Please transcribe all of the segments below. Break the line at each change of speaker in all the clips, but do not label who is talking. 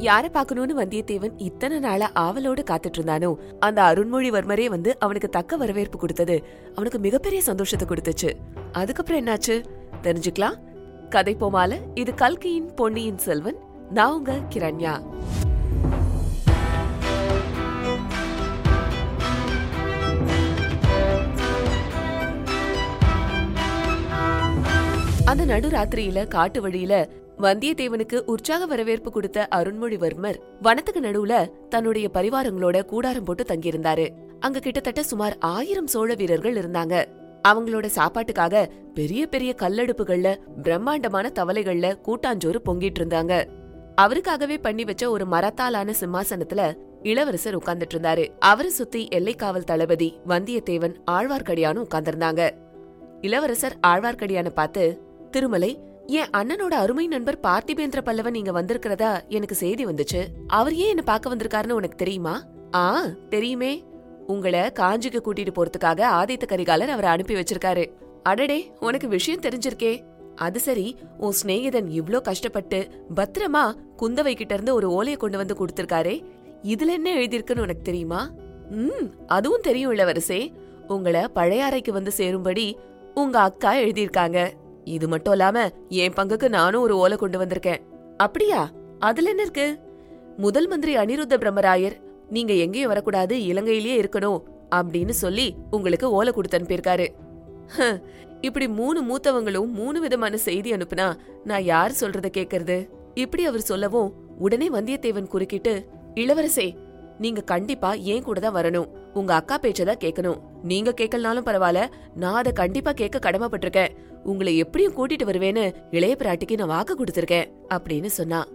யார பாக்கணும்னு வந்தியத்தேவன் இத்தனை நாளா ஆவலோடு காத்துட்டு இருந்தானோ அந்த அருண்மொழிவர்மரே வந்து அவனுக்கு தக்க வரவேற்பு கொடுத்தது. அவனுக்கு மிகப்பெரிய சந்தோஷத்தை கொடுத்துச்சு. அதுக்கப்புறம் என்னாச்சு? தெரிஞ்சுக்கலாம். கதை போமால இது கல்கியின் பொன்னியின் செல்வன். நான் உங்க கிரண்யா. அந்த நடுராத்திரியில காட்டு வழியில வந்தியத்தேவனுக்கு உற்சாக வரவேற்பு கொடுத்த அருண்மொழிவர்மர் வனத்துக்கு நடுவுல தன்னுடைய பரிவாரங்களோட கூடாரம் போட்டு தங்கியிருந்தாரு. அங்க கிட்டத்தட்ட சுமார் ஆயிரம் சோழ வீரர்கள் இருந்தாங்க. அவங்களோட சாப்பாட்டுக்காக பெரிய பெரிய கல்லடுப்புகள்ல பிரம்மாண்டமான தவளைகள்ல கூட்டாஞ்சோறு பொங்கிட்டு இருந்தாங்க. அவருக்காகவே பண்ணி வச்ச ஒரு மரத்தாலான சிம்மாசனத்துல இளவரசர் உட்கார்ந்துட்டு இருந்தாரு. அவரை சுத்தி எல்லைக்காவல் தளபதி வந்தியத்தேவன் ஆழ்வார்க்கடியானும் உட்கார்ந்திருந்தாங்க. இளவரசர் ஆழ்வார்க்கடியான பார்த்து திருமலை என் அண்ணனோட அருமை நண்பர் பார்த்திபேந்திர பல்லவன் இங்க வந்திருக்கிறதா எனக்கு செய்தி வந்துச்சு. அவர் ஏன் என்ன பார்க்க வந்திருக்காருன்னு உனக்கு தெரியுமா? ஆ தெரியுமே. உங்களை காஞ்சிக்கு கூட்டிட்டு போறதுக்காக ஆதித்த கரிகாலர் அவரை அனுப்பி வச்சிருக்காரு. அடடே உனக்கு விஷயம் தெரிஞ்சிருக்கே. அது சரி உன் சிநேகிதன் இவ்ளோ கஷ்டப்பட்டு பத்திரமா குந்தவை கிட்ட இருந்து ஒரு ஓலைய கொண்டு வந்து கொடுத்திருக்காரே. இதுல என்ன எழுதியிருக்குன்னு உனக்கு தெரியுமா? ம் அதுவும் தெரியும் இளவரசே உங்களை பழையாறைக்கு வந்து சேரும்படி உங்க அக்கா எழுதியிருக்காங்க. இது மட்டும் இல்லாம என் பங்குக்கு நானும் ஒரு ஓலை கொண்டு வந்திருக்கேன். அப்படியா? அதுல என்ன இருக்கு? முதல் மந்திரி அனிருத்த பிரம்மராயர் நீங்க எங்கேயும் வரக்கூடாது இலங்கையிலேயே இருக்கணும் அப்படின்னு சொல்லி உங்களுக்கு ஓலை கொடுத்து அனுப்பியிருக்காரு. இப்படி மூணு மூத்தவங்களும் மூணு விதமான செய்தி அனுப்புனா நான் யார் சொல்றத கேக்குறது? இப்படி அவர் சொல்லவும் உடனே வந்தியத்தேவன் குறுக்கிட்டு இளவரசே நீங்க கண்டிப்பா ஏன் கூட தான் வரணும். உங்க அக்கா பேச்சதான் கேட்கணும் நீங்க கேட்கலனாலும் பரவாயில்ல நான் அதை கண்டிப்பா கேட்க கடமைப்பட்டிருக்கேன். உங்களை எப்படியும் கூட்டிட்டு வருவேன்னு இளைய பிராட்டிக்கு நான் வாக்கு கொடுத்திருக்கேன் அப்படின்னு சொன்னா.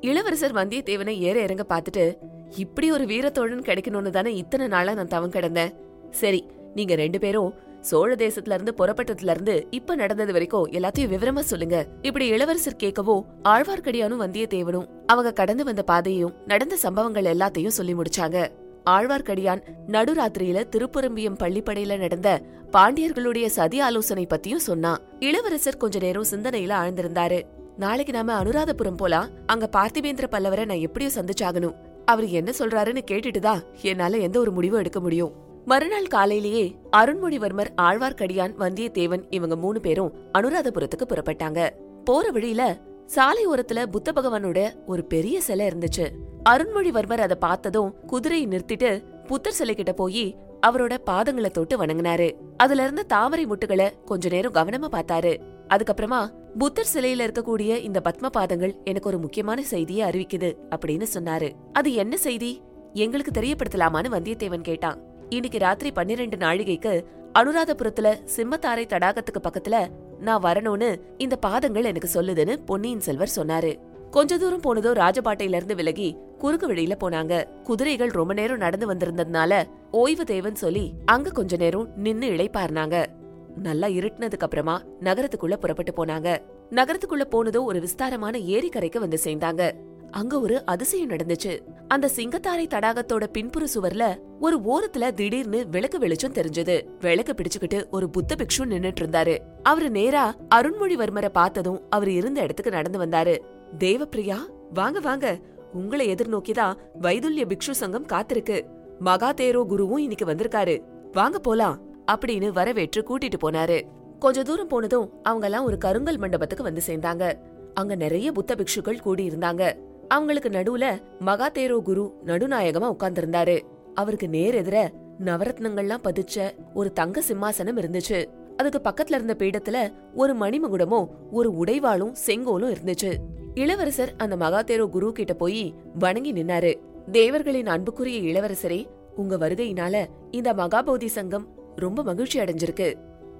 இளவரசர் வந்தியத்தேவனை ஏற இறங்க பார்த்துட்டு இப்படி ஒரு வீரத்தோழன் கிடைக்கணும்னு தானே இத்தனை நாளா நான் தவம் கிடந்தேன். சரி நீங்க ரெண்டு பேரும் சோழ தேசத்துல இருந்து புறப்பட்டதுல இருந்து இப்ப நடந்தது வரைக்கும் எல்லாத்தையும் விவரமா சொல்லுங்க. இப்படி இளவரசர் கேட்கவோ ஆழ்வார்க்கடியானும் வந்தியத்தேவனும் அவங்க கடந்து வந்த பாதையையும் நடந்த சம்பவங்கள் எல்லாத்தையும் சொல்லி முடிச்சாங்க. ஆழ்வார்க்கடியான் நடுராத்திரியில திருப்புரம்பியம் பள்ளிப்படையில நடந்த பாண்டியர்களுடைய சதி ஆலோசனை பத்தியும் சொன்னான் இளவரசர் கொஞ்ச நேரம் சிந்தனையில ஆழ்ந்திருந்தாரு. நாளைக்கு நாம அனுராதபுரம் போலாம். அங்க பார்த்திபேந்திர பல்லவரை நான் எப்படியும் சந்திச்சாகணும். அவர் என்ன சொல்றாருன்னு கேட்டுட்டுதான் என்னால எந்த ஒரு முடிவும் எடுக்க முடியும். மறுநாள் காலையிலேயே அருண்மொழிவர்மர் ஆழ்வார்க்கடியான் வந்தியத்தேவன் இவங்க மூணு பேரும் அனுராதபுரத்துக்கு புறப்பட்டாங்க. போற வழியில சாலை ஓரத்துல புத்த பகவானோட ஒரு பெரிய சிலை இருந்துச்சு. அருண்மொழிவர்மர் அதை பார்த்ததும் குதிரையை நிறுத்திட்டு புத்தர் சிலை கிட்ட போய் அவரோட பாதங்களை தொட்டு வணங்கினாரு. அதுல இருந்த தாமரை முட்டுகளை கொஞ்ச நேரம் கவனமா பார்த்தாரு. அதுக்கப்புறமா புத்தர் சிலையில இருக்கக்கூடிய இந்த பத்ம பாதங்கள் எனக்கு ஒரு முக்கியமான செய்தியை அறிவிக்குது அப்படின்னு சொன்னாரு. அது என்ன செய்தி? எங்களுக்கு தெரியப்படுத்தலாமான்னு வந்தியத்தேவன் கேட்டான். இன்னைக்கு ராத்திரி பன்னிரெண்டு நாழிகைக்கு அனுராதபுரத்துல சிம்மத்தாரை தடாகத்துக்கு பக்கத்துல நான் வரணும்னு இந்த பாதங்கள் எனக்கு சொல்லுதுன்னு பொன்னியின் செல்வர் சொன்னாரு. கொஞ்ச தூரம் போனதோ ராஜபாட்டையில இருந்து விலகி குறுக்கு வழியில போனாங்க. குதிரைகள் ரொம்ப நேரம் நடந்து வந்திருந்ததுனால ஓய்வு தேவன் சொல்லி அங்க கொஞ்ச நேரம் நின்னு இளைப்பாருனாங்க நல்லா இருட்டுனதுக்கு அப்புறமா நகரத்துக்குள்ள புறப்பட்டு போனாங்க. நகரத்துக்குள்ள போனதோ ஒரு விஸ்தாரமான ஏரிக்கரைக்கு வந்து சேர்ந்தாங்க. அங்க ஒரு அதிசயம் நடந்துச்சு. அந்த சிங்கத்தாரை தடாகத்தோட பின்புற சுவர்ல ஒரு ஓரத்துல திடீர்னு விளக்கு வெளிச்சம் தெரிஞ்சது. விளக்கு பிடிச்சுக்கிட்டு ஒரு புத்த பிக்ஷு நின்னுட்டு இருந்தாரு. அவரு நேரா அருண்மொழிவர்மரை பார்த்ததும் அவர் இருந்த இடத்துக்கு நடந்து வந்தாரு. தேவப்பிரியா வாங்க வாங்க. உங்களை எதிர்நோக்கிதான் வைதுல்ய பிக்ஷு சங்கம் காத்திருக்கு. மகாதேரோ குருவும் இன்னைக்கு வந்திருக்காரு. வாங்க போலாம். அப்படின்னு வரவேற்று கூட்டிட்டு போனாரு. கொஞ்ச தூரம் போனதும் அவங்க எல்லாம் ஒரு கருங்கல் மண்டபத்துக்கு வந்து சேர்ந்தாங்க. அங்க நிறைய புத்த பிக்ஷுக்கள் கூடி இருந்தாங்க அவங்களுக்கு நடுவுல மகாதேரோ குரு நடுநாயகமா உட்கார்ந்திருந்தாரு. அவருக்கு நேர் எதிர நவரத்னங்கள்லாம் பதிச்ச ஒரு தங்க சிம்மாசனம் இருந்துச்சு. அதுக்கு பக்கத்துல இருந்த பீடத்துல ஒரு மணிமகுடமும் ஒரு உடைவாளும் செங்கோலும் இருந்துச்சு. இளவரசர் அந்த மகாதேரோ குரு கிட்ட போய் வணங்கி நின்னாரு. தேவர்களின் அன்புக்குரிய இளவரசரே உங்க வருகையினால இந்த மகாபோதி சங்கம் ரொம்ப மகிழ்ச்சி அடைஞ்சிருக்கு.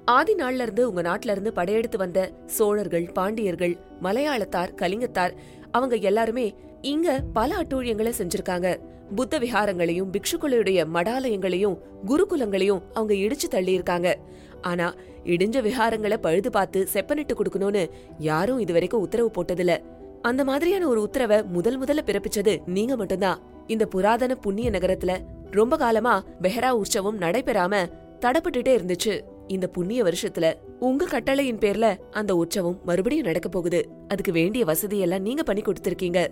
ஆதி நாள்ல இருந்து உங்க நாட்டுல இருந்து படையெடுத்து வந்த சோழர்கள் பாண்டியர்கள் மலையாளத்தார் கலிங்கத்தார் அவங்க எல்லாருமே இங்க பல அட்டூழியங்களை செஞ்சிருக்காங்க. புத்த விஹாரங்களையும் பிக்ஷுக்களுடைய மடாலயங்களையும் குருகுலங்களையும் அவங்க இடிச்சு தள்ளியிருக்காங்க. ஆனா இடிஞ்ச விஹாரங்களை பழுது பார்த்து செப்பனிட்டு கொடுக்கணும்னு யாரும் இதுவரைக்கும் உத்தரவு போட்டதில்ல. அந்த மாதிரியான ஒரு உத்தரவை முதல் முதல்ல பிறப்பிச்சது நீங்க மட்டும்தான். இந்த புராதன புண்ணிய நகரத்துல ரொம்ப காலமா பெஹரா உற்சவம் நடைபெறாம தடப்பட்டுட்டே இருந்துச்சு. இந்த புண்ணிய வருஷத்துல உங்க கட்டளையின் பேர்ல அந்த உற்சவம் மறுபடியும் நடக்க போகுது. அதுக்கு வேண்டிய வசதியெல்லாம் நீங்க பண்ணி கொடுத்திருக்கீங்க.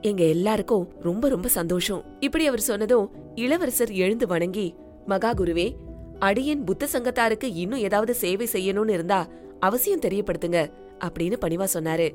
எங்க எல்லாருக்கும் ரொம்ப ரொம்ப சந்தோஷம். இப்படி அவர் சொன்னதும் இளவரசர் எழுந்து வணங்கி மகா குருவே அடியின் புத்த சங்கத்தாருக்கு இன்னும் ஏதாவது சேவை செய்யணும்னு இருந்தா அவசியம் தெரியப்படுத்துங்க அப்படின்னு பணிவா சொன்னாரு.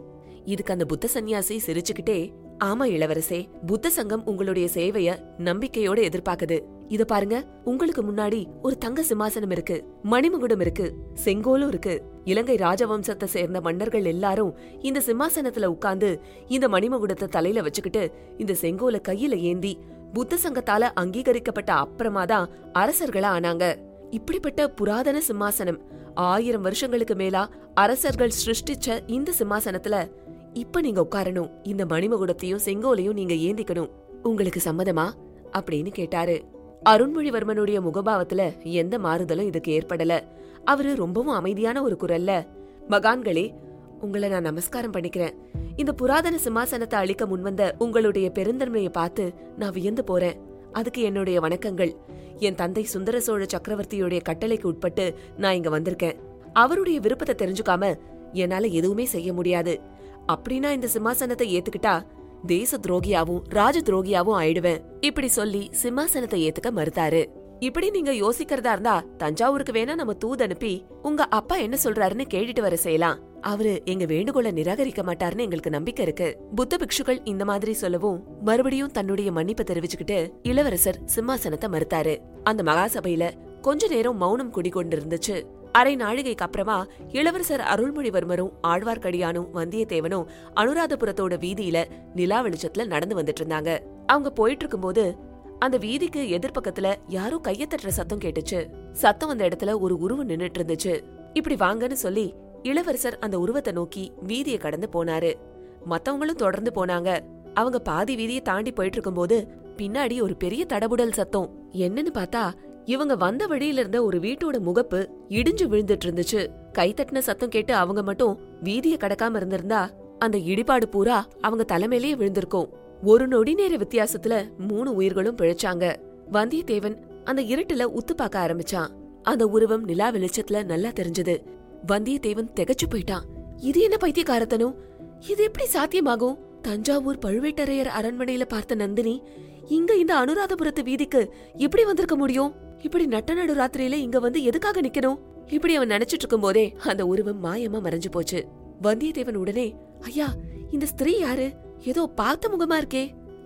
இதுக்கு அந்த புத்த சந்நியாசி சிரிச்சுக்கிட்டே ஆமா இளவரசே புத்த சங்கம் உங்களுடைய சேவைய நம்பிக்கையோட எதிர்பார்க்குது. இத பாருங்க உங்களுக்கு முன்னாடி ஒரு தங்க சிம்மாசனம் இருக்கு மணிமுகுடம் இருக்கு செங்கோலும் இருக்கு. இலங்கை ராஜவம்சத்தை சேர்ந்த மன்னர்கள் எல்லாரும் இந்த சிம்மாசனத்துல உட்கார்ந்து இந்த மணிமகுடத்தை தலையில வச்சுக்கிட்டு இந்த செங்கோல கையில ஏந்தி புத்த சங்கத்தால அங்கீகரிக்கப்பட்ட அப்புறமா தான் அரசர்களா ஆனாங்க. இப்படிப்பட்ட புராதன சிம்மாசனம் ஆயிரம் வருஷங்களுக்கு மேலா அரசர்கள் சிருஷ்டிச்ச இந்த சிம்மாசனத்துல இப்ப நீங்க உட்காரணும். இந்த மணிமகுடத்தையும் செங்கோலையும் நீங்க ஏந்திக்கணும். உங்களுக்கு சம்மதமா? அப்படின்னு கேட்டாரு. அருண்மொழிவர்மனுடைய முகபாவத்துல எந்த மாறுதலும் இதுக்கு ஏற்படல. அவரு ரொம்பவும் அமைதியான ஒரு குரல்ல மகான்களே உங்களை நான் நமஸ்காரம் பண்ணிக்கிறேன். இந்த புராதன சிம்மாசனத்தை அழிக்க முன்வந்த உங்களுடைய பெருந்தன்மையை பார்த்து நான் வியந்து போறேன். அதுக்கு என்னுடைய வணக்கங்கள். என் தந்தை சுந்தர சோழ சக்கரவர்த்தியுடைய கட்டளைக்கு உட்பட்டு நான் இங்க வந்திருக்கேன். அவருடைய விருப்பத்தை தெரிஞ்சுக்காம என்னால எதுவுமே செய்ய முடியாது. அப்படின்னா இந்த சிம்மாசனத்தை ஏத்துக்கிட்டா தேச துரோகியாவும் ராஜ துரோகியாவும் ஆயிடுவேன். இப்படி சொல்லி சிம்மாசனத்தை ஏத்துக்க மறுத்தாரு. இப்படி நீங்க யோசிக்கிறதா இருந்தா தஞ்சாவூருக்கு வேணா நம்ம தூது அனுப்பி உங்க அப்பா என்ன சொல்றாருன்னு கேட்டுட்டு வர செய்யலாம். அவரு எங்க வேண்டுகோளை நிராகரிக்க மாட்டாருன்னு எங்களுக்கு நம்பிக்கை இருக்கு. புத்த பிக்ஷுக்கள் இந்த மாதிரி சொல்லவும் மறுபடியும் தன்னுடைய மன்னிப்பை தெரிவிச்சுக்கிட்டு இளவரசர் சிம்மாசனத்தை மறுத்தாரு. அந்த மகாசபையில கொஞ்ச நேரம் மௌனம் குடிகொண்டிருந்துச்சு. அரை நாழிகைக்கு அப்புறமா இளவரசர் அருள்மொழிவர்மரும் ஆழ்வார்க்கடியானும் வந்தியத்தேவனும் அனுராதபுரத்தோட வீதியில நிலா வெளிச்சத்துல நடந்து வந்துட்டு இருந்தாங்க. அவங்க போயிட்டு இருக்கும்போது அந்த வீதிக்கு எதிர்பக்கத்துல யாரோ கைய தட்டுற சத்தம் கேட்டுச்சு. சத்தம் வந்த இடத்துல ஒரு உருவம் நின்னுட்டு இருந்துச்சு. இப்படி வாங்கன்னு சொல்லி இளவரசர் அந்த உருவத்தை நோக்கி வீதியை கடந்து போனாரு. மத்தவங்களும் தொடர்ந்து போனாங்க. அவங்க பாதி வீதியை தாண்டி போயிட்டு இருக்கும்போது பின்னாடி ஒரு பெரிய தடபுடல் சத்தம். என்னன்னு பார்த்தா இவங்க வந்த வழியில இருந்த ஒரு வீட்டோட முகப்பு இடிஞ்சு விழுந்துட்டு இருந்துச்சு. கைத்தட்டின சத்தம் கேட்டு அவங்க மட்டும் வீதியை கடக்காம இருந்திருந்தா அந்த இடிபாடு பூரா அவங்க தலைமையிலேயே விழுந்திருக்கும். ஒரு நொடி நேர வித்தியாசத்துல மூணு உயிர்களும் பிழைச்சாங்க. வந்தியத்தேவன் அந்த இருட்டுல உத்து பார்க்க ஆரம்பிச்சான். அந்த உருவம் நிலா வெளிச்சத்துல நல்லா தெரிஞ்சது. வந்தியத்தேவன் திகச்சு போயிட்டான். இது என்ன பைத்தியக்காரத்தனும்? இது எப்படி சாத்தியமாகும்? தஞ்சாவூர் பழுவேட்டரையர் அரண்மனையில பார்த்த நந்தினி இங்க இந்த அனுராதபுரத்து வீதிக்கு எப்படி வந்திருக்க முடியும்? இப்படி நட்ட நடு ராத்திரியில இங்க வந்து எதுக்காக நிக்கணும்? இப்படி அவன் நினைச்சிட்டு இருக்கும் போதே அந்த உருவம் மாயமா மறைஞ்சு போச்சு. வந்தியத்தேவன் உடனே ஐயா இந்த ஸ்திரீ யாரு? ஏதோ பார்த்த முகமா இருக்கே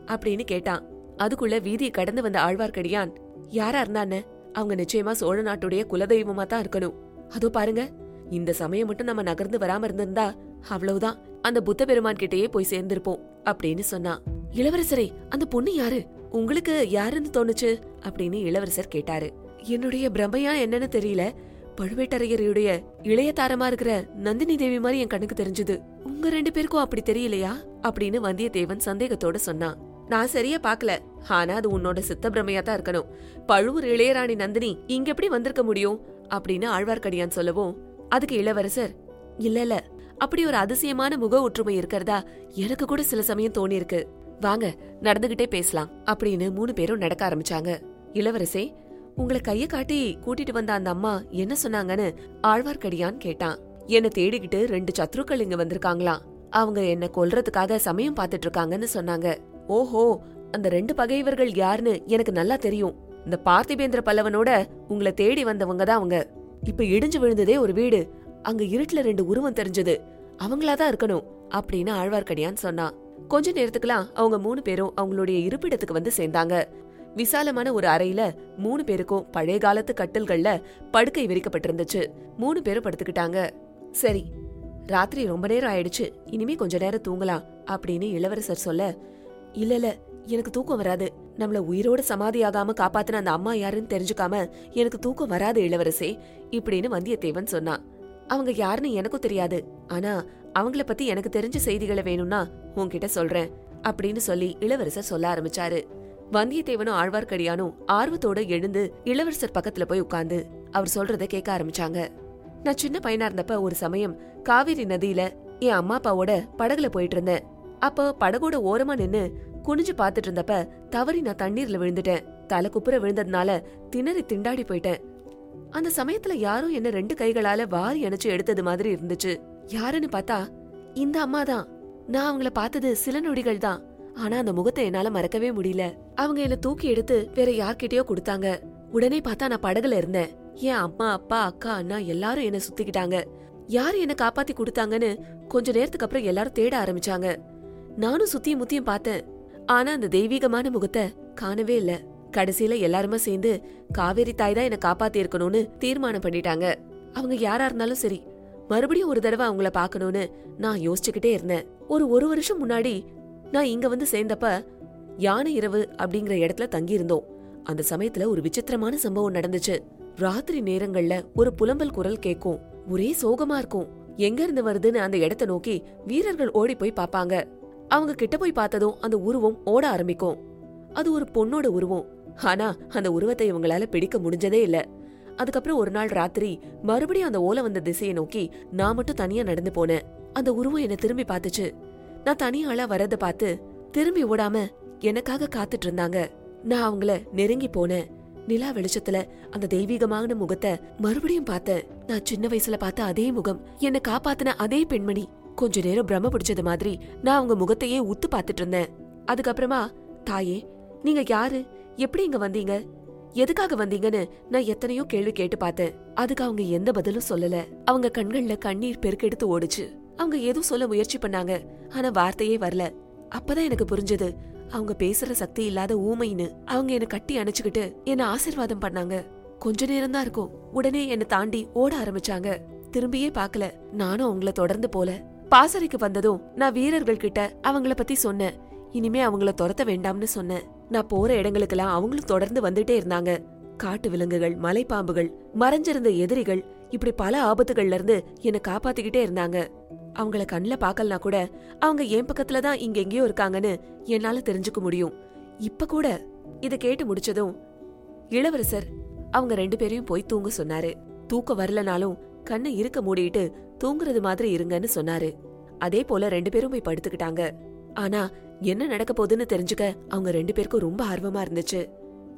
அப்படின்னு கேட்டான். அதுக்குள்ள வீதியை கடந்து வந்த ஆழ்வார்க்கடியான் யாரா இருந்தான்னு? அவங்க நிச்சயமா சோழ நாட்டுடைய குலதெய்வமா தான் இருக்கணும். அதோ பாருங்க இந்த சமயம் மட்டும் நம்ம நகர்ந்து வராம இருந்திருந்தா அவ்வளவுதான். அந்த புத்த பெருமான் கிட்டயே போய் சேர்ந்திருப்போம் அப்படின்னு சொன்னான். இளவரசரே அந்த பொண்ணு யாரு? உங்களுக்கு யாருன்னு தோணுச்சு? அப்படின்னு இளவரசர் கேட்டாரு. என்னுடைய பிரமையா என்னன்னு தெரியல. பழுவேட்டரையருடைய இளைய தாரமா இருக்கிற நந்தினி தேவி மாதிரி என் கண்ணுக்கு தெரிஞ்சது. உங்க ரெண்டு பேருக்கும் அப்படி தெரியலையா? அப்படின்னு வந்தியத்தேவன் சந்தேகத்தோட சொன்னான் நான் சரியா பாக்கல ஆனா அது உன்னோட சித்த பிரமையா தான் இருக்கணும். பழுவூர் இளையராணி நந்தினி இங்க எப்படி வந்திருக்க முடியும்? அப்படின்னு ஆழ்வார்க்கடியான் சொல்லவும் அதுக்கு இளவரசர் இல்ல இல்ல. அப்படி ஒரு அதிசயமான முக ஒற்றுமை இருக்கிறதா? எனக்கு கூட சில சமயம் தோணிருக்கு வாங்க நடந்துகிட்டே பேசலாம் அப்படின்னு மூணு பேரும் நடக்க ஆரம்பிச்சாங்க. இளவரசே உங்களை கைய காட்டி கூட்டிட்டு வந்த அந்த அம்மா என்ன சொன்னாங்கன்னு ஆழ்வார்க்கடியான் கேட்டான். என்ன தேடிக்கிட்டு ரெண்டு சத்ருக்கள் இங்க வந்திருக்காங்களாம். அவங்க என்ன கொல்றதுக்காக சமயம் பார்த்துட்டு இருக்காங்கன்னு சொன்னாங்க. ஓஹோ அந்த ரெண்டு பகைவர்கள் யாருன்னு எனக்கு நல்லா தெரியும். இந்த பார்த்திபேந்திர பல்லவனோட உங்களை தேடி வந்தவங்க தான் அவங்க. இப்ப இடிஞ்சு விழுந்ததே ஒரு வீடு. அங்க இருட்டுல ரெண்டு உருவம் தெரிஞ்சது. அவங்களாதான் இருக்கணும் அப்படின்னு ஆழ்வார்க்கடியான் சொன்னான். கொஞ்ச நேரத்துக்குலாம் அவங்க மூணு பேரும் அவங்களுடைய இருப்பிடத்துக்கு வந்து சேர்ந்தாங்க. விசாலமான ஒரு அறையில மூணு பேருக்கும் பழைய காலத்து கட்டில்கள்ல படுக்கை விரிக்கப்பட்டிருந்துச்சு. மூணு பேரும் படுத்துக்கிட்டாங்க. சரி ராத்திரி ரொம்ப நேரம் ஆயிடுச்சு. இனிமே கொஞ்ச நேரம் தூங்கலாம் அப்படின்னு இளவரசர் சொல்ல இல்ல இல்ல எனக்கு தூக்கம் வராது. நம்மள உயிரோட சமாதியாகாம காப்பாத்தின அந்த அம்மா யாருன்னு தெரிஞ்சுக்காம எனக்கு தூக்கம் வராது இளவரசே இப்படின்னு வந்தியத்தேவன் சொன்னான். அவங்க யாருன்னு எனக்கும் தெரியாது. ஆனா அவங்கள பத்தி எனக்கு தெரிஞ்ச செய்திகளை வேணும்னா உன்கிட்ட சொல்றேன் அப்படின்னு சொல்லி இளவரசர் சொல்ல ஆரம்பிச்சாரு. வந்தியத்தேவனும் ஆழ்வார்க்கடியானும் ஆர்வத்தோட எழுந்து இளவரசர் பக்கத்துல போய் உட்கார்ந்து அவர் சொல்றத கேட்க ஆரம்பிச்சாங்க. நான் சின்ன பையனா இருந்தப்ப ஒரு சமயம் காவிரி நதியில என் அம்மா அப்பாவோட படகுல போயிட்டு இருந்தேன். அப்போ படகோட ஓரமா நின்னு குனிஞ்சு பாத்துட்டு இருந்தப்ப தவறி நான் தண்ணீர்ல விழுந்துட்டேன். தலை குப்புற விழுந்ததுனால திணறி திண்டாடி போயிட்டேன். அந்த சமயத்துல யாரோ என்ன ரெண்டு கைகளால வாரி அணைச்சு எடுத்தது மாதிரி இருந்துச்சு. யாருன்னு பார்த்தா இந்த அம்மா தான். நான் அவங்கள பார்த்தது சில நொடிகள் தான். ஆனா அந்த முகத்தை என்னால மறக்கவே முடியல. அவங்க என்ன தூக்கி எடுத்து வேற யார்கிட்டயோ கொடுத்தாங்க. உடனே பார்த்தா நான் படகுல இருந்தேன். என் அம்மா அப்பா அக்கா அண்ணா எல்லாரும் என்ன சுத்திக்கிட்டாங்க. யாரு என்ன காப்பாத்தி கொடுத்தாங்கன்னு கொஞ்ச நேரத்துக்கு அப்புறம் எல்லாரும் தேட ஆரம்பிச்சாங்க. நானும் சுத்தியும் முத்தியும் பார்த்தேன். ஆனா அந்த தெய்வீகமான முகத்தை காணவே இல்ல. கடைசியில எல்லாருமே சேர்ந்து காவேரி தாய் தான் என்ன காப்பாத்தி இருக்கணும்னு தீர்மானம் பண்ணிட்டாங்க. அவங்க யாரா இருந்தாலும் சரி மறுபடியும் ஒரு தடவை அவங்கள பார்க்கணும்னு நான் யோசிச்சுக்கிட்டே இருந்தேன். ஒரு ஒரு வருஷம் முன்னாடி நான் இங்க வந்து சேர்ந்தப்ப யானை இரவு அப்படிங்கிற இடத்துல தங்கி இருந்தோம் அந்த சமயத்துல ஒரு விசித்திரமான சம்பவம் நடந்துச்சு. ராத்திரி நேரங்கள்ல ஒரு புலம்பல் குரல் கேக்கும் ஒரே சோகமா இருக்கும். எங்க இருந்து வருதுன்னு அந்த இடத்த நோக்கி வீரர்கள் ஓடி போய் பாப்பாங்க அவங்க கிட்ட போய் பார்த்ததும் அந்த உருவம் ஓட ஆரம்பிக்கும். அது ஒரு பொண்ணோட உருவம். ஆனா அந்த உருவத்தை இவங்களால பிடிக்க முடிஞ்சதே இல்ல. அதுக்கப்புறம் ஒரு நாள் ராத்திரி மறுபடியும் அந்த ஓலை வந்த திசையை நோக்கி நான் மட்டும் தனியா நடந்து போனேன். அந்த உருவம் என்ன திரும்பி பார்த்துச்சு. நான் தனியாளா வரத பார்த்து திரும்பி ஓடாம எனக்காக காத்துட்டு இருந்தாங்க. நான் அவங்கள நெருங்கி போனேன். நிலா வெளிச்சத்துல அந்த தெய்வீகமான முகத்தை மறுபடியும் பார்த்தேன். நான் சின்ன வயசுல பார்த்த அதே முகம் என்னை காப்பாத்தின அதே பெண்மணி. கொஞ்ச நேரம் பிரம்ம பிடிச்சது மாதிரி நான் அவங்க முகத்தையே உத்து பார்த்துட்டு இருந்தேன். அதுக்கப்புறமா தாயே நீங்க யாரு? எப்படி இங்க வந்தீங்க? எதுக்காக வந்தீங்கன்னு நான் எத்தனையோ கேள்வி கேட்டு பார்த்தேன். அதுக்கு அவங்க எந்த பதிலும் சொல்லல. அவங்க கண்கள்ல கண்ணீர் பெருக்கெடுத்து ஓடுச்சு. அவங்க எதுவும் சொல்ல முயற்சி பண்ணாங்க. ஆனா வார்த்தையே வரல. அப்பதான் எனக்கு புரிஞ்சது. அவங்க பேசுற சக்தி இல்லாத ஊமைன்னு அவங்க என்ன கட்டி அணைச்சுக்கிட்டு என்ன ஆசிர்வாதம் பண்ணாங்க. கொஞ்ச நேரம் தான் இருக்கும். உடனே என்ன தாண்டி ஓட ஆரம்பிச்சாங்க. திரும்பியே பாக்கல நானும் அவங்கள தொடர்ந்து போல. பாசறைக்கு வந்ததும் நான் வீரர்கள் கிட்ட அவங்கள பத்தி சொன்னேன். இனிமே அவங்கள துரத்த வேண்டாம்னு சொன்னேன். நான் போற இடங்களுக்கெல்லாம் அவங்களும் தொடர்ந்து வந்துட்டே இருந்தாங்க. காட்டு விலங்குகள் மலைப்பாம்புகள் மறைஞ்சிருந்த எதிரிகள் இப்படி பல ஆபத்துகள்ல இருந்து என்ன காப்பாத்திக்கிட்டே இருந்தாங்க. அவங்கள கண்ணுல பார்க்கலனா கூட அவங்க என் பக்கத்துல தான் இங்க எங்கேயோ இருக்காங்கன்னு என்னால தெரிஞ்சுக்க முடியும். இப்ப கூட இத கேட்டு முடிச்சதும் இளவரசர் அவங்க ரெண்டு பேரையும் போய் தூங்க சொன்னாரு. தூக்கம் வரலனாலும் கண்ணை இருக்க மூடிட்டு தூங்குறது மாதிரி இருங்கன்னு சொன்னாரு. அதே போல ரெண்டு பேரும் போய் படுத்துக்கிட்டாங்க. ஆனா என்ன நடக்க போகுதுன்னு தெரிஞ்சுக்க அவங்க ரெண்டு பேருக்கும் ரொம்ப ஆர்வமா இருந்துச்சு.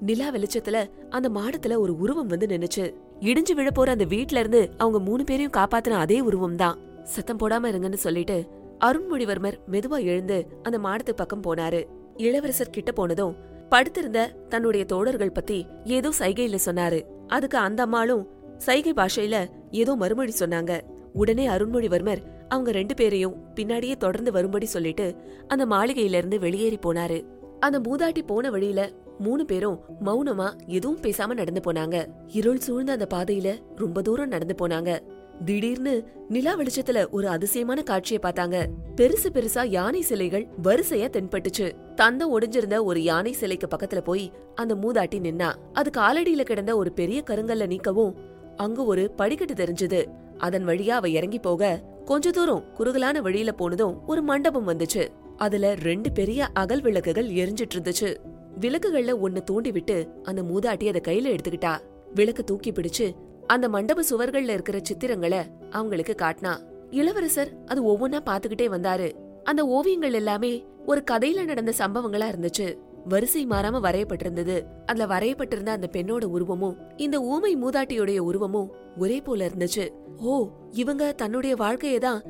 நிலா வெளிச்சத்துல அந்த மாடத்துல ஒரு உருவம் வந்து நின்னுச்சு. இடிஞ்சு விழ போற அந்த வீட்ல இருந்து அவங்க மூணு பேரையும் காப்பாத்தின அதே உருவம் தான். சத்தம் போடாம இருங்கன்னு சொல்லிட்டு அருண்மொழிவர்மர் மெதுவா எழுந்து அந்த மாடத்து பக்கம் போனாரு. இளவரசர் கிட்ட போனதும் படுத்திருந்த தன்னுடைய தோழர்கள் பத்தி ஏதோ சைகையில சொன்னாரு. அதுக்கு அந்த அம்மாளும் சைகை பாஷையில ஏதோ மறுமொழி சொன்னாங்க. உடனே அருண்மொழிவர்மர் அவங்க ரெண்டு பேரையும் பின்னாடியே தொடர்ந்து வரும்படி சொல்லிட்டு அந்த மாளிகையில இருந்து வெளியேறி போனாரு. அந்த மூதாட்டி போன வழியில மூணு பேரும் மௌனமா எதுவும் பேசாம நடந்து போனாங்க. இருள் சூழ்ந்த அந்த பாதையில ரொம்ப தூரம் நடந்து போனாங்க. திடீர்னு நிலா வெளிச்சத்துல ஒரு அதிசயமான காட்சியை பார்த்தாங்க. பெருசு பெருசா யானை சிலைகள் வரிசையா தென்பட்டுச்சு. தந்த ஒடிஞ்சிருந்த ஒரு யானை சிலைக்கு பக்கத்துல போய் அந்த மூதாட்டி நின்னா. அது காலடியில கிடந்த ஒரு பெரிய கருங்கல்ல நீக்கவும் அங்க ஒரு படிக்கட்டு தெரிஞ்சது. அதன் வழியா அவ இறங்கி போக கொஞ்ச தூரம் குறுகலான வழியில போனதும் ஒரு மண்டபம் வந்துச்சு. அதுல ரெண்டு பெரிய அகல் விளக்குகள் எரிஞ்சிட்டு இருந்துச்சு. விளக்குகள்ல ஒன்னு தூண்டி விட்டு அந்த மூதாட்டி அதை கையில எடுத்துக்கிட்டா. விளக்கு தூக்கி பிடிச்சு அந்த மண்டப சுவர்கள்ல இருக்கிற சித்திரங்களை அவங்களுக்கு காட்டினா. இளவரசர் அது ஒவ்வொன்னா பாத்துக்கிட்டே வந்தாரு. அந்த ஓவியங்கள் எல்லாமே ஒரு கதையில நடந்த சம்பவங்களா இருந்துச்சு. வரிசை மாறாம வரையப்பட்டிருந்தது. அதுல வரையப்பட்டிருந்த அந்த பெண்ணோட உருவமும் இந்த ஊமை மூதாட்டியுடைய உருவமும் ஒரே போல இருந்துச்சு. ஓ இவங்க தன்னுடைய வாழ்க்கையை தான்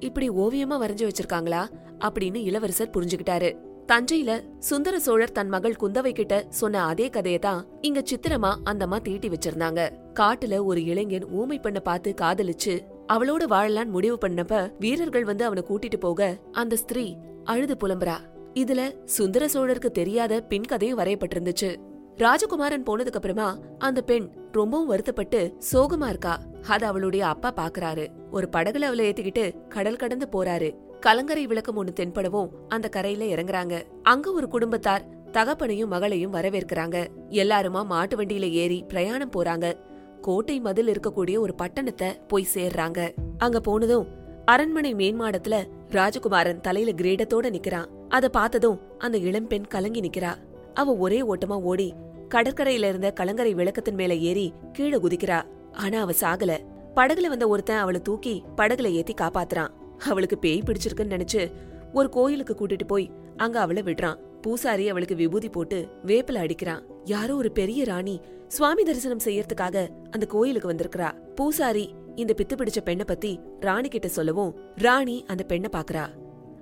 இப்படி ஓவியமா வரைஞ்சு வச்சிருக்காங்களா? அப்படின்னு இளவரசர் புரிஞ்சுகிட்டாரு தஞ்சையில சுந்தர சோழர் தன் மகள் குந்தவை கிட்ட சொன்ன அதே கதையை தான் இங்க சித்திரமா அந்தம்மா தீட்டி வச்சிருந்தாங்க. காட்டுல ஒரு இளைஞன் ஊமை பண்ண பார்த்து காதலிச்சு அவளோட வாழலான்னு முடிவு பண்ணப்ப வீரர்கள் வந்து அவனை கூட்டிட்டு போக அந்த ஸ்திரீ அழுது புலம்புறா. இதுல சுந்தர சோழருக்கு தெரியாத பின் கதையும் வரையப்பட்டிருந்துச்சு. ராஜகுமாரன் போனதுக்கு அப்புறமா அந்த பெண் ரொம்பவும் வருத்தப்பட்டு சோகமா இருக்கா. அத அவளுடைய அப்பா பாக்குறாரு. ஒரு படகுல அவளை ஏத்திக்கிட்டு கடல் கடந்து போறாரு. கலங்கரை விளக்கம் ஒண்ணு தென்படவும் அந்த கரையில இறங்குறாங்க. அங்க ஒரு குடும்பத்தார் தகப்பனையும் மகளையும் வரவேற்கிறாங்க. எல்லாருமா மாட்டு வண்டியில ஏறி பிரயாணம் போறாங்க. கோட்டை மதில் இருக்கக்கூடிய ஒரு பட்டணத்தை போய் சேர்றாங்க. அங்க போனதும் அரண்மனை மேன்மாடத்துல ராஜகுமாரன் தலையில கிரீடத்தோட நிக்கிறான். அத பார்த்ததும் அந்த இளம்பெண் கலங்கி நிக்கிறா. அவ ஒரே ஓட்டமா ஓடி கடற்கரையில இருந்த கலங்கரை விளக்கத்தின் மேல ஏறி கீழே குதிக்கிறா. ஆனா அவ சாகல. படகுல வந்த ஒருத்தன் அவளை தூக்கி படகுல ஏத்தி காப்பாத்துறான். அவளுக்கு பேய் பிடிச்சிருக்குன்னு நினைச்சு ஒரு கோயிலுக்கு கூட்டிட்டு போய் அங்க அவளை விடுறான். பூசாரி அவளுக்கு விபூதி போட்டு வேப்பில அடிக்கிறான். யாரோ ஒரு பெரிய ராணி சுவாமி தரிசனம் செய்யறதுக்காக அந்த கோயிலுக்கு வந்திருக்கிறா. பூசாரி இந்த பித்து பிடிச்ச பெண்ணை பத்தி ராணி கிட்ட சொல்லவும் ராணி அந்த பெண்ணை பாக்குறா.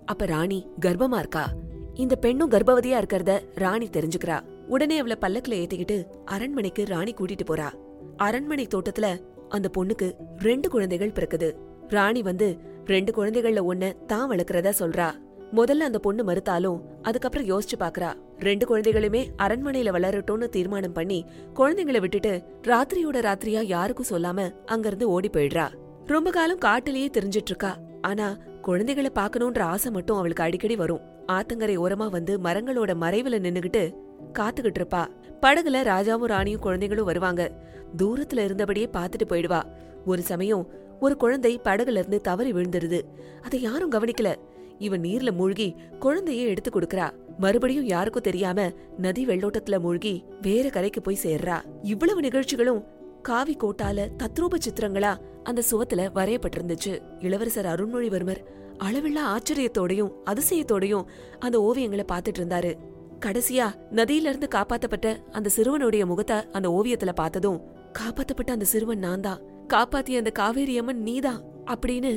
அப்ப ராணி கர்ப்பமா இருக்கா? இந்த பெண்ணும் கர்ப்பவதியா இருக்கிறத ராணி தெரிஞ்சுக்கிறா. உடனே அவளை பல்லக்குல ஏத்திக்கிட்டு அரண்மனைக்கு ராணி கூட்டிட்டு போறா. அரண்மனை தோட்டத்துல அந்த பொண்ணுக்கு ரெண்டு குழந்தைகள் பிறக்குது. ராணி வந்து ரெண்டு குழந்தைகள்ல ஒண்ண தான் வளர்க்கறதா சொல்றா. முதல்ல அந்த பொண்ணு மறுத்தாலும் அதுக்கப்புறம் யோசிச்சு பாக்குறா. ரெண்டு குழந்தைகளுமே அரண்மனையில வளரட்டும்னு தீர்மானம் பண்ணி குழந்தைங்களை விட்டுட்டு ராத்திரியோட ராத்திரியா யாருக்கும் சொல்லாம அங்கிருந்து ஓடி போயிடுறா. ரொம்ப காலம் காட்டுலயே தெரிஞ்சிட்டு இருக்கா. ஆனா குழந்தைகளை பார்க்கணுன்ற ஆசை மட்டும் அவளுக்கு அடிக்கடி வரும். ஆத்தங்கரை ஓரமா வந்து மரங்களோட மறைவுல நின்னுகிட்டு காத்துக்கிட்டு இருப்பா. படகுல ராஜாவும் ராணியும் குழந்தைகளும் வருவாங்க. தூரத்துல இருந்தபடியே பாத்துட்டு போயிடுவா. ஒரு சமயம் ஒரு குழந்தை படகுல இருந்து தவறி விழுந்துருது. அதை யாரும் கவனிக்கல. இவன் நீர்ல மூழ்கி குழந்தைய எடுத்து கொடுக்கறா. மறுபடியும் யாருக்கும் தெரியாம நதி வெள்ளோட்டத்துல மூழ்கி வேற கரைக்கு போய் சேர்றா. இவ்வளவு நிகழ்ச்சிகளும் காவி கோட்டால தத்ரூப சித்திரங்களா அந்த சுவத்துல வரையப்பட்டிருந்துச்சு. இளவரசர் அருண்மொழிவர்மர் அளவில்லா ஆச்சரியத்தோடையும் அதிசயத்தோடையும் அந்த ஓவியங்களை பார்த்துட்டு இருந்தாரு. கடைசியா நதியில இருந்து காப்பாத்தப்பட்ட அந்த சிறுவனுடைய முகத்தை அந்த ஓவியத்துல பார்த்ததும் காப்பாத்தப்பட்ட அந்த சிறுவன் நான் தான் காப்பாத்திய அந்த காவேரி அம்மன் நீதான் அப்படின்னு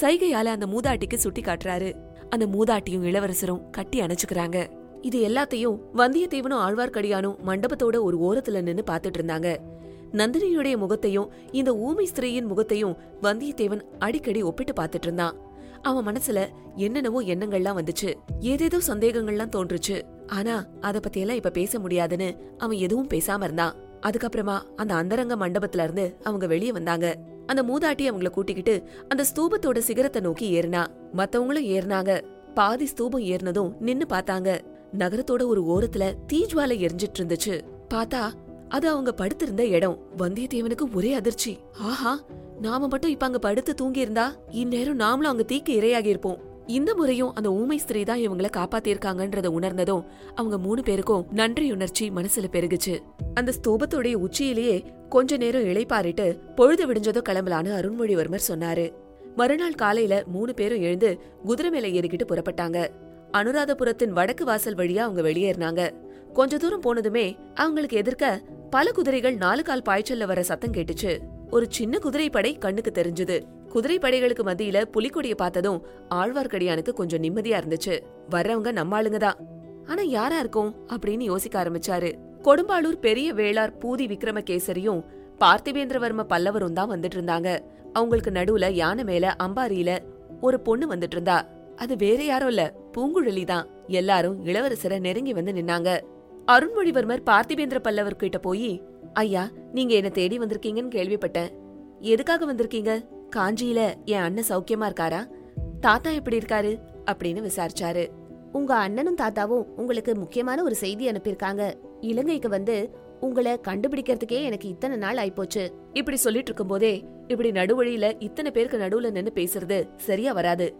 சைகையால அந்த மூதாட்டிக்கு சுட்டி காட்டுறாரு. அந்த மூதாட்டியும் இளவரசரும் கட்டி அணைச்சுக்கிறாங்க. இது எல்லாத்தையும் வந்தியத்தேவனும் ஆழ்வார்க்கடியானும் மண்டபத்தோட ஒரு ஓரத்துல நின்னு பாத்துட்டு இருந்தாங்க. நந்தினியுடைய முகத்தையும் இந்த ஊமை ஸ்திரீயின் முகத்தையும் வந்தியத்தேவன் அடிக்கடி ஒப்பிட்டு பார்த்துட்டு இருந்தான். அவன் மனசுல என்னென்னவோ எண்ணங்கள்லாம் வந்துச்சு. ஏதேதோ சந்தேகங்கள்லாம் தோன்றுச்சு. ஆனா அத பத்தியெல்லாம் இப்ப பேச முடியாதுன்னு அவன் எதுவும் பேசாம இருந்தான். அதுக்கப்புறமா அந்த அந்தரங்க மண்டபத்துல இருந்து அவங்க வெளியே வந்தாங்க. அந்த மூதாட்டி அவங்கள கூட்டிக்கிட்டு அந்த ஸ்தூபத்தோட சிகரத்தை நோக்கி ஏறினா. மத்தவங்களும் ஏறினாங்க. பாதி ஸ்தூபம் ஏறினதும் நின்னு பார்த்தாங்க. நகரத்தோட ஒரு ஓரத்துல தீஜ்வாலை எரிஞ்சிட்டு இருந்துச்சு. பார்த்தா அது அவங்க படுத்திருந்த இடம். வந்தியத்தேவனுக்கு ஒரே அதிர்ச்சி. ஆஹா நாம மட்டும் இப்ப அங்க படுத்து தூங்கி இருந்தா இந்நேரம் நாமளும் அங்க தீக்கு இரையாகி இருப்போம் இந்த முறையும் அந்த ஊமை ஸ்திரீ தான் இவங்கள காப்பாத்திருக்காங்கன்றத உணர்ந்ததும் அவங்க மூணு பேருக்கும் நன்றி உணர்ச்சி மனசுல பெருகுச்சு. அந்த ஸ்தூபத்தோடைய உச்சியிலேயே கொஞ்ச நேரம் இளைப்பாரிட்டு பொழுது விடிஞ்சதோ கிளம்பலான்னு அருண்மொழிவர்மர் சொன்னாரு. மறுநாள் காலையில மூணு பேரும் எழுந்து குதிரை மேல ஏறிக்கிட்டு புறப்பட்டாங்க. அனுராதபுரத்தின் வடக்கு வாசல் வழியா அவங்க வெளியேறினாங்க. கொஞ்ச தூரம் போனதுமே அவங்களுக்கு எதிர்க்க பல குதிரைகள் நாலு கால் பாய்ச்சல்ல வர சத்தம் கேட்டுச்சு. ஒரு சின்ன குதிரைப்படை கண்ணுக்கு தெரிஞ்சது. குதிரைப்படைகளுக்கு மத்தியில புலிக்கொடிய பார்த்ததும் ஆழ்வார்க்கடியானுக்கு கொஞ்சம் நிம்மதியா இருந்துச்சு. வர்றவங்க நம்ம ஆளுங்க தான். ஆனா யாரா இருக்கும்? அப்படின்னு யோசிக்க ஆரம்பிச்சாரு. கொடும்பாளூர் பெரிய வேளார் பூதி விக்ரமகேசரியும் பார்த்திபேந்திரவர்ம பல்லவரும் தான் வந்துட்டு இருந்தாங்க அவங்களுக்கு நடுவுல யானை மேல அம்பாரியில ஒரு பொண்ணு வந்துட்டு இருந்தா அது வேற யாரும் இல்ல. பூங்குழலி தான். எல்லாரும் இளவரசரை நெருங்கி வந்து நின்னாங்க. அருண்மொழிவர்மர் பார்த்திபேந்திர பல்லவர் கிட்ட போய் ஐயா நீங்க என்ன தேடி வந்திருக்கீங்கன்னு கேள்விப்பட்டேன். எதுக்காக வந்திருக்கீங்க? காஞ்சியில என் அண்ணன் சௌக்கியமா இருக்காரா? தாத்தா எப்படி இருக்காரு? அப்படின்னு விசாரிச்சாரு.
உங்க அண்ணனும் தாத்தாவும் உங்களுக்கு முக்கியமான ஒரு செய்தி அனுப்பியிருக்காங்க. இலங்கைக்கு வந்து உங்களை கண்டுபிடிக்கிறதுக்கே எனக்கு இத்தனை நாள் ஆயிப்போச்சு.
இப்படி சொல்லிட்டு இருக்கும்போதே இப்படி நடுவழியில இத்தனை பேருக்கு நடுவுல நின்னு பேசுறது சரியா வராது.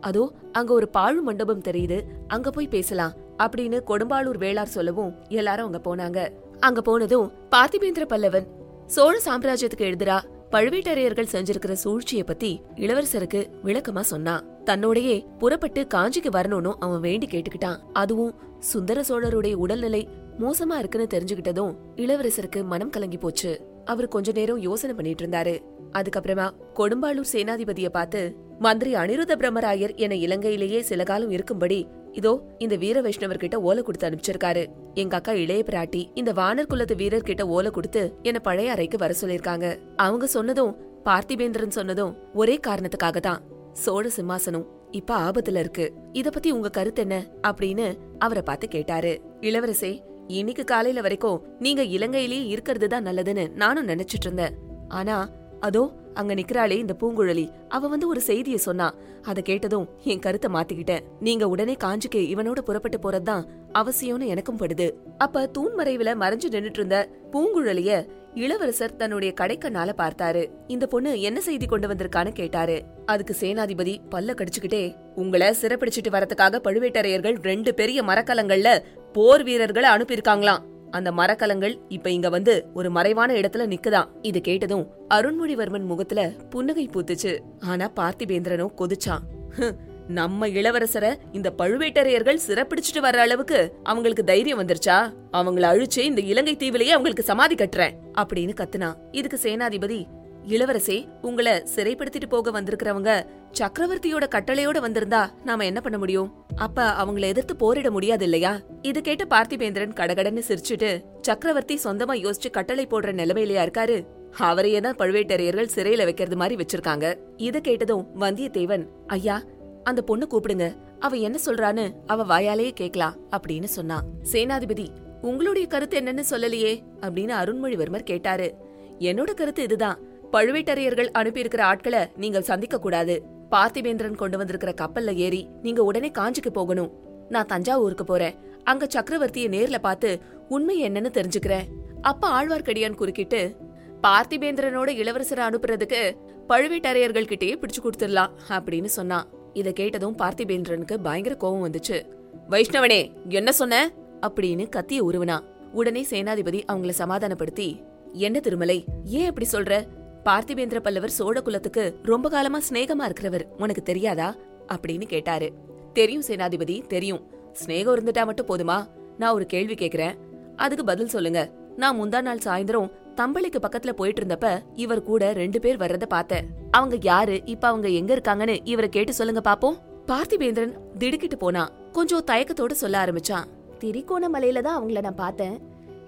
அதோ அங்க ஒரு பாழ் மண்டபம் தெரியுது. அங்க போய் பேசலாம். அப்படின்னு கொடும்பாளூர் வேளார் சொல்லவும் எல்லாரும் அங்க போனாங்க. அங்க போனதும் பார்த்திபேந்திர பல்லவன் சோழ சாம்ராஜ்யத்துக்கு எழுதுறா பழுவேட்டரையர்கள் செஞ்சிருக்கிற சூழ்ச்சிய பத்தி இளவரசருக்கு விளக்கமா சொன்னான் தன்னோடையே புறப்பட்டு காஞ்சிக்கு வரணும்னு அவன் வேண்டி கேட்டுக்கிட்டான். அதுவும் சுந்தர சோழருடைய உடல்நிலை மோசமா இருக்குன்னு தெரிஞ்சுக்கிட்டதும் இளவரசருக்கு மனம் கலங்கி போச்சு. அவர் கொஞ்ச நேரம் யோசனை பண்ணிட்டு இருந்தாரு. அதுக்கப்புறமா கொடும்பாளூர் சேனாதிபதிய பார்த்து மந்திரி அனிருத பிரம்மராயர் என இலங்கையிலேயே சில காலம் இருக்கும்படி இதோ இந்த வீர வைஷ்ணவர்கிட்ட ஓலை கொடுத்து அனுப்பிச்சிருக்காரு. எங்க அக்கா இளைய பிராட்டி இந்த வானர் குலத்து வீரர்கிட்ட ஓலை கொடுத்து என்ன பழைய அறைக்கு வர சொல்லிருக்காங்க அவங்க சொன்னதும் பார்த்திபேந்திரன் சொன்னதும் ஒரே காரணத்துக்காக தான் சோழ சிம்மாசனம் இப்ப ஆபத்துல இருக்கு. இத பத்தி உங்க கருத்து என்ன? அப்படின்னு அவரை பார்த்து கேட்டாரு. இளவரசே இன்னைக்கு காலையில வரைக்கும் நீங்க இலங்கையிலேயே இருக்கிறது தான் நல்லதுன்னு நானும் நினைச்சிட்டு இருந்தேன். ஆனா அதோ அங்க நிக்கிறாளே இந்த பூங்குழலி. அவ வந்து ஒரு செய்திய சொன்னா. அத கேட்டதும் என் கருத்தை மாத்திக்கிட்டேன். நீங்க உடனே காஞ்சிக்கு இவனோட புறப்பட்டு போறதுதான் அவசியம்னு எனக்கும் படுது. அப்ப தூண் மறைவுல மறைஞ்சு நின்னுட்டு இருந்த பூங்குழலிய இளவரசர் தன்னுடைய கடைக்கண்ணால பார்த்தாரு. இந்த பொண்ணு என்ன செய்தி கொண்டு வந்திருக்கான்னு கேட்டாரு. அதுக்கு சேனாதிபதி பல்ல கடிச்சுக்கிட்டே உங்களை சிறப்பிடிச்சிட்டு வரதுக்காக பழுவேட்டரையர்கள் ரெண்டு பெரிய மரக்கலங்கள்ல போர் வீரர்களை அனுப்பியிருக்காங்களாம். அந்த மரக்கலங்கள் இப்ப இங்க வந்து ஒரு மறைவான இடத்துல நிக்குதான் இது கேட்டதும் அருண்மொழிவர்மன் முகத்துல புன்னகை பூத்துச்சு. ஆனா பார்த்திபேந்திரனோ கொதிச்சான். நம்ம இளவரசரை இந்த பழுவேட்டரையர்கள் சிறப்பிடிச்சிட்டு வர்ற அளவுக்கு அவங்களுக்கு தைரியம் வந்துருச்சா? அவங்கள அழிச்சு இந்த இலங்கை தீவிலேயே அவங்களுக்கு சமாதி கட்டுறேன் அப்படின்னு கத்துனா. இதுக்கு சேனாதிபதி இளவரசே உங்களை சிறைப்படுத்திட்டு போக வந்திருக்கிறவங்க சக்கரவர்த்தியோட கட்டளையோட வந்திருந்தா நாம என்ன பண்ண முடியும்? அப்ப அவங்கள எதிர்த்து போரிட முடியாது இல்லையா? இது கேட்ட பார்த்திபேந்திரன் கடகடன்னு சிரிச்சுட்டு சக்கரவர்த்தி சொந்தமா யோசிச்சு கட்டளை போடுற நிலைமையிலயா இருக்காரு? அவரையே தான் பழுவேட்டரையர்கள் சிறையில வைக்கிறது மாதிரி வச்சிருக்காங்க. இத கேட்டதும் வந்தியத்தேவன் ஐயா அந்த பொண்ணு கூப்பிடுங்க. அவ என்ன சொல்றான்னு அவ வாயாலேயே கேக்கலாம் அப்படின்னு சொன்னான். சேனாதிபதி உங்களுடைய கருத்து என்னன்னு சொல்லலையே அப்படின்னு அருண்மொழிவர்மர் கேட்டாரு. என்னோட கருத்து இதுதான். பழுவேட்டரையர்கள் அனுப்பியிருக்கிற ஆட்களை நீங்க சந்திக்க கூடாது பார்த்திபேந்திரன் கொண்டு வந்திருக்கிற கப்பல்ல ஏறி நீங்க உடனே காஞ்சிக்கு போகணும். நான் தஞ்சாவூருக்கு போறேன். அங்க சக்கரவர்த்திய நேர்ல பார்த்து உண்மை என்னன்னு தெரிஞ்சுக்கிறேன். அப்ப ஆழ்வார்க்கடியான் குறுக்கிட்டு பார்த்திபேந்திரனோட இளவரசரை அனுப்புறதுக்கு பழுவேட்டரையர்கள் கிட்டேயே பிடிச்சு கொடுத்துடலாம் அப்படின்னு சொன்னான். இத கேட்டதும் பார்த்திபேந்திரனுக்கு பயங்கர கோபம் வந்துச்சு. வைஷ்ணவனே என்ன சொன்ன? அப்படின்னு கத்திய உருவனா உடனே சேனாதிபதி அவங்கள சமாதானப்படுத்தி என்ன திருமலை ஏன் அப்படி சொல்ற? பார்த்திபேந்திர பல்லவர் சோழ குலத்துக்கு ரொம்ப காலமா சிநேகமா இருக்கிறவர் உனக்கு தெரியாதா? அப்படின்னு கேட்டாரு. தெரியும் சேனாதிபதி தெரியும். சிநேகம் இருந்துட்டா மட்டும் போதுமா? நான் ஒரு கேள்வி கேக்குறேன். அதுக்கு பதில் சொல்லுங்க. நான் முந்தா நாள் சாயந்தரம் தம்பளிக்கு பக்கத்துல போயிட்டு இருந்தப்ப இவர் கூட ரெண்டு பேர் வர்றத பார்த்தேன். அவங்க யாரு? இப்ப அவங்க எங்க இருக்காங்கன்னு இவரை கேட்டு சொல்லுங்க பாப்போம். பார்த்திபேந்திரன் திடுக்கிட்டு போனா கொஞ்சம் தயக்கத்தோட சொல்ல ஆரம்பிச்சான்.
திரிகோணமலையில தான் அவங்கள நான் பார்த்தேன்.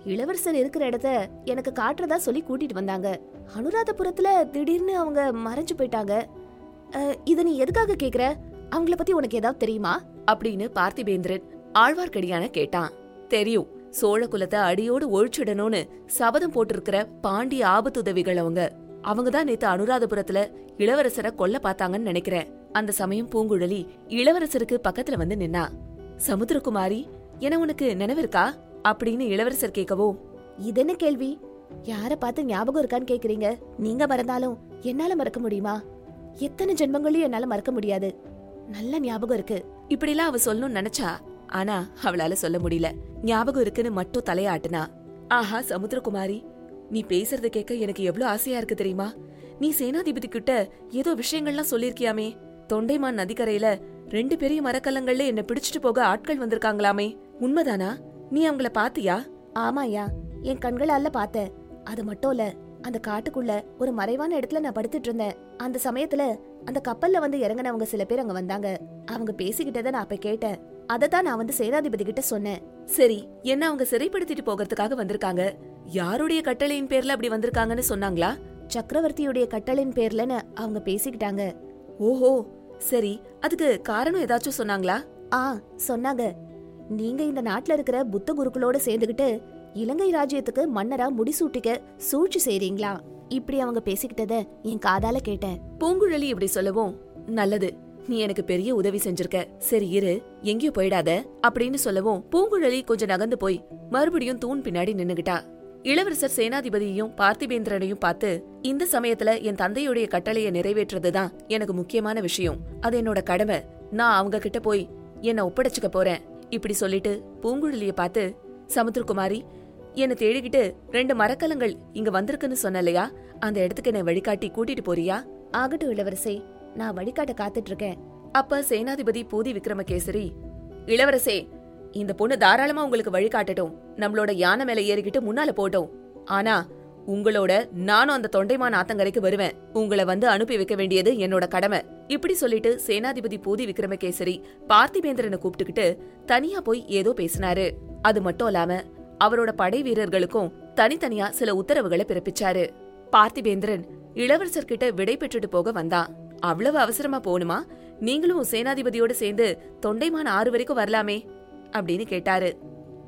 இளவரசர் இருக்கிற இடத்த எனக்கு காட்டுறதா சொல்லி கூட்டிட்டு வந்தாங்க. அனுராதபுரத்துல திடீர்னு அவங்க மறைஞ்சு போயிட்டாங்க. அஹ், இத நீ எதுக்காக கேக்குற? அவங்கள பத்தி உனக்கு ஏதாவது தெரியுமா?
அப்படின்னு பார்த்திபேந்திரன் ஆழ்வார்க்கடியான கேட்டான். தெரியும். சோழ குலத்தை அடியோடு ஒழிச்சிடணும்னு சபதம் போட்டிருக்கிற பாண்டிய ஆபத்துதவிகள் அவங்க. அவங்கதான் நேத்து அனுராதபுரத்துல இளவரசரை கொல்ல பார்த்தாங்கன்னு நினைக்கிறேன். அந்த சமயம் பூங்குழலி இளவரசருக்கு பக்கத்துல வந்து நின்னா. சமுத்திரகுமாரி என உனக்கு நினைவிருக்கா அப்படின்னு இளவரசர் கேட்கவோ?
இது என்ன கேள்வி? யார பார்த்து ஞாபகம் இருக்கான்னு கேக்குறீங்க? நீங்க மறந்தாலும் என்னால மறக்க முடியுமா? எத்தனை ஜென்மங்களையும் என்னால மறக்க முடியாது. நல்ல ஞாபகம் இருக்கு.
இப்படிலாம் அவ சொல்லணும்னு நினைச்சா ஆனா அவளால சொல்ல முடியல. ஞாபகம் இருக்குன்னு மட்டும் தலையாட்டுனா ஆஹா சமுத்திரகுமாரி நீ பேசுறத கேட்க எனக்கு எவ்வளவு ஆசையா இருக்கு தெரியுமா? நீ சேனாதிபதி கிட்ட ஏதோ விஷயங்கள்லாம் சொல்லிருக்கியாமே தொண்டைமான் நதிக்கரையில ரெண்டு பெரிய மரக்கல்லங்கள்ல என்ன பிடிச்சிட்டு போக ஆட்கள் வந்திருக்காங்களாமே? உண்மைதானா? நீ அவங்கள பாத்தியா?
ஆமாயா என் கண்களால பார்த்தேன் அது மட்டும் இல்ல அந்த காட்டுக்குள்ள ஒரு மறைவான இடத்துல நான் படுத்துட்டு இருந்தேன். அந்த சமயத்துல அந்த கப்பல்ல வந்து இறங்குனவங்க சில பேர் அங்க வந்தாங்க. அவங்க பேசிக்கிட்டத நான் அப்ப கேட்டேன். அதை தான் நான் வந்து சேனாதிபதி கிட்ட சொன்னேன்.
சரி என்ன அவங்க சிறைப்படுத்திட்டு போகிறதுக்காக வந்திருக்காங்க? யாருடைய கட்டளையின் பேர்ல அப்படி வந்திருக்காங்கன்னு சொன்னாங்களா?
சக்கரவர்த்தியுடைய கட்டளையின் பேர்லன்னு அவங்க பேசிக்கிட்டாங்க.
ஓஹோ சரி அதுக்கு காரணம் ஏதாச்சும் சொன்னாங்களா?
ஆ சொன்னாங்க. நீங்க இந்த நாட்டுல இருக்கிற புத்த குருக்களோட சேர்ந்துகிட்டு இலங்கை ராஜ்யத்துக்கு மன்னரா முடிசூட்டிக்க சூழ்ச்சி செய்றீங்களா? இப்படி அவங்க பேசிக்கிட்டத என் காதால கேட்டேன்.
பூங்குழலி இப்படி சொல்லவும் நல்லது நீ எனக்கு பெரிய உதவி செஞ்சிருக்க. சரி இரு எங்கேயும் போயிடாத அப்படின்னு சொல்லவும் பூங்குழலி கொஞ்சம் நகர்ந்து போய் மறுபடியும் தூண் பின்னாடி நின்னுகிட்டா. இளவரசர் சேனாதிபதியையும் பார்த்திபேந்திரனையும் பார்த்து இந்த சமயத்துல என் தந்தையுடைய கட்டளையை நிறைவேற்றுறதுதான் எனக்கு முக்கியமான விஷயம். அது என்னோட கடமை. நான் அவங்க கிட்ட போய் என்ன ஒப்படைச்சுக்க போறேன். இப்படி சொல்லிட்டு பூங்குழலிய பார்த்து சமுத்திரகுமாரி என்ன தேடிக்கிட்டு ரெண்டு மரக்கலங்கள் இங்க வந்திருக்குன்னு சொன்னலையா அந்த இடத்துக்கு என்னை வழிகாட்டி கூட்டிட்டு போறியா?
ஆகட்டும் இளவரசே நான் வழிகாட்ட காத்துட்டு இருக்கேன்
அப்ப சேனாதிபதி பூதி விக்ரமகேசரி இளவரசே இந்த பொண்ணு தாராளமா உங்களுக்கு வழிகாட்டட்டும். நம்மளோட யானை மேல ஏறிக்கிட்டு முன்னால போட்டோம் ஆனா உங்களோட நானும் அந்த தொண்டைமான் ஆத்தங்கரைக்கு வருவேன். உங்களை வந்து அனுப்பி வைக்க வேண்டியது என்னோட கடமை. இப்படி சொல்லிட்டு சேனாதிபதி பூதி விக்ரமகேசரி பார்த்திபேந்திரனை கூப்பிட்டுக்கிட்டு தனியா போய் ஏதோ பேசினாரு. அது மட்டும் இல்லாம அவரோட படை வீரர்களுக்கும் தனித்தனியா சில உத்தரவுகளை பிறப்பிச்சாரு. பார்த்திபேந்திரன் இளவரசர்கிட்ட விடை பெற்றுட்டு போக வந்தான். அவ்வளவு அவசரமா போகணுமா? நீங்களும் சேனாதிபதியோட சேர்ந்து தொண்டைமான் ஆறு வரைக்கும் வரலாமே அப்படின்னு கேட்டாரு.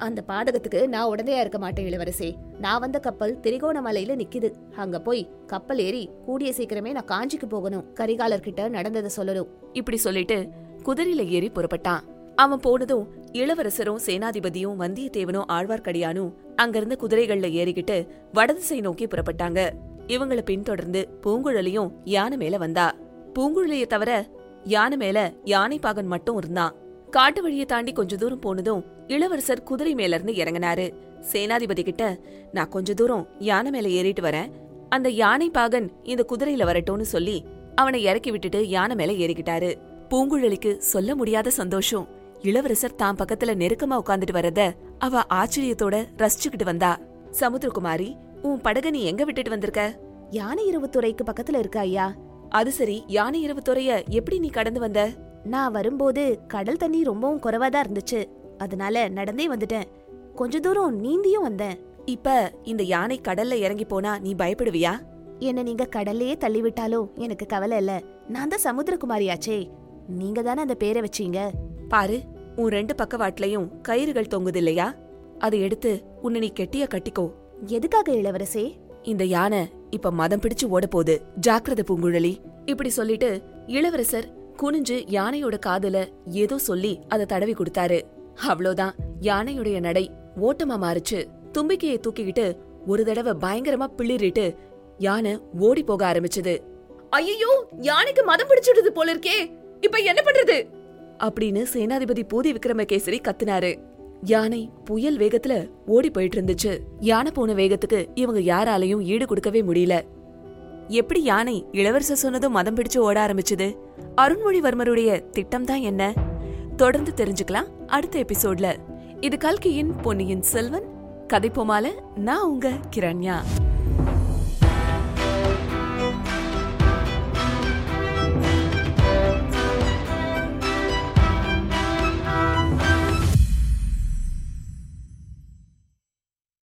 அந்த பாதகத்துக்கு நான் உடனே இருக்க மாட்டேன் இளவரசே. நான் வந்த கப்பல் திரிகோணமலையில நிக்குது. அங்க போய் கப்பல் ஏறி கூடிய சீக்கிரமே நான் காஞ்சிக்கு போகணும். கரிகாலர் கிட்ட நடந்ததை சொல்லணும்.
இப்படி சொல்லிட்டு குதிரையில ஏறி புறப்பட்டான். அவன் போனதும் இளவரசரும் சேனாதிபதியும் வந்தியத்தேவனும் ஆழ்வார்க்கடியானும் அங்கிருந்து குதிரைகள்ல ஏறிக்கிட்டு வடதிசை நோக்கி புறப்பட்டாங்க. இவங்கள பின்தொடர்ந்து பூங்குழலியும் யானை மேல வந்தா. பூங்குழலிய தவிர யானை மேல யானைப்பாகன் மட்டும் இருந்தான். காட்டு வழியை தாண்டி கொஞ்ச தூரம் போனதும் இளவரசர் குதிரை மேல இருந்து இறங்கினாரு. சேனாதிபதி கிட்ட நான் கொஞ்ச தூரம் யானை மேல ஏறிட்டு வரேன். அந்த யானைப்பாகன் இந்த குதிரையில வரட்டும்னு சொல்லி அவனை இறக்கி விட்டுட்டு யானை மேல ஏறிக்கிட்டாரு. பூங்குழலிக்கு சொல்ல முடியாத சந்தோஷம். இளவரசர் தான் பக்கத்துல நெருக்கமா உட்கார்ந்துட்டு வரத அவ ஆச்சரியத்தோட ரசிச்சுக்கிட்டு வந்தா. சமுத்திரகுமாரி உன் படக நீ எங்க விட்டுட்டு வந்திருக்க?
யானை இரவு துறைக்கு பக்கத்துல இருக்கு ஐயா.
அது சரி யானை இரவு துறைய எப்படி நீ கடந்து வந்த?
நான் வரும்போது கடல் தண்ணி ரொம்பவும் குறைவா தான் இருந்துச்சு. அதனால நடந்தே வந்துட்டேன். கொஞ்ச தூரம் நீந்தியும் வந்தேன்.
இப்ப இந்த யானை கடல்ல இறங்கி போனா நீ பயப்படுவியா?
என்ன நீங்க கடல்லையே தள்ளி விட்டாலும் எனக்கு கவலை இல்ல. நான் தான் சமுத்திரகுமாரியாச்சே. நீங்க தானே அந்த பேரை வச்சீங்க?
பாரு உன் ரெண்டு பக்கவாட்லயும் கயிறுகள் தொங்குது இல்லையா? அதை எடுத்து உன்னை நீ கெட்டியா கட்டிக்கோ.
எதுக்காக இளவரசே?
இந்த யானை இப்ப மதம் பிடிச்சு ஓட போகுது ஜாக்கிரதை பூங்குழலி. இப்படி சொல்லிட்டு இளவரசர் குனிஞ்சு யானையோட காதுல ஏதோ சொல்லி அதை தடவி கொடுத்தாரு. அவ்வளோதான் யானையுடைய நடை ஓட்டமா மாறுச்சு. தும்பிக்கையை தூக்கிக்கிட்டு ஒரு தடவை பயங்கரமா பிளிரிட்டு யானை ஓடி போக ஆரம்பிச்சது. ஐயோ யானைக்கு மதம் பிடிச்சிடுது போல இருக்கே! இப்ப என்ன பண்றது? அப்படின்னு சேனாதிபதி பூதி விக்ரமகேசரி கத்துனாரு. யானை புயல் வேகத்துல ஓடி போயிட்டு இருந்துச்சு. யானை போன வேகத்துக்கு இவங்க யாராலையும் ஈடு கொடுக்கவே முடியல. எப்படி யானை இளவரசர் சொன்னதும் மதம் பிடிச்சு ஓட ஆரம்பிச்சது? அருண்மொழிவர்மருடைய திட்டம் தான் என்ன? தொடர்ந்து தெரிஞ்சுக்கலாம் அடுத்த எபிசோட்ல. இது கல்கியின் பொன்னியின் செல்வன். கதை போமால நான் உங்க கிரண்யா.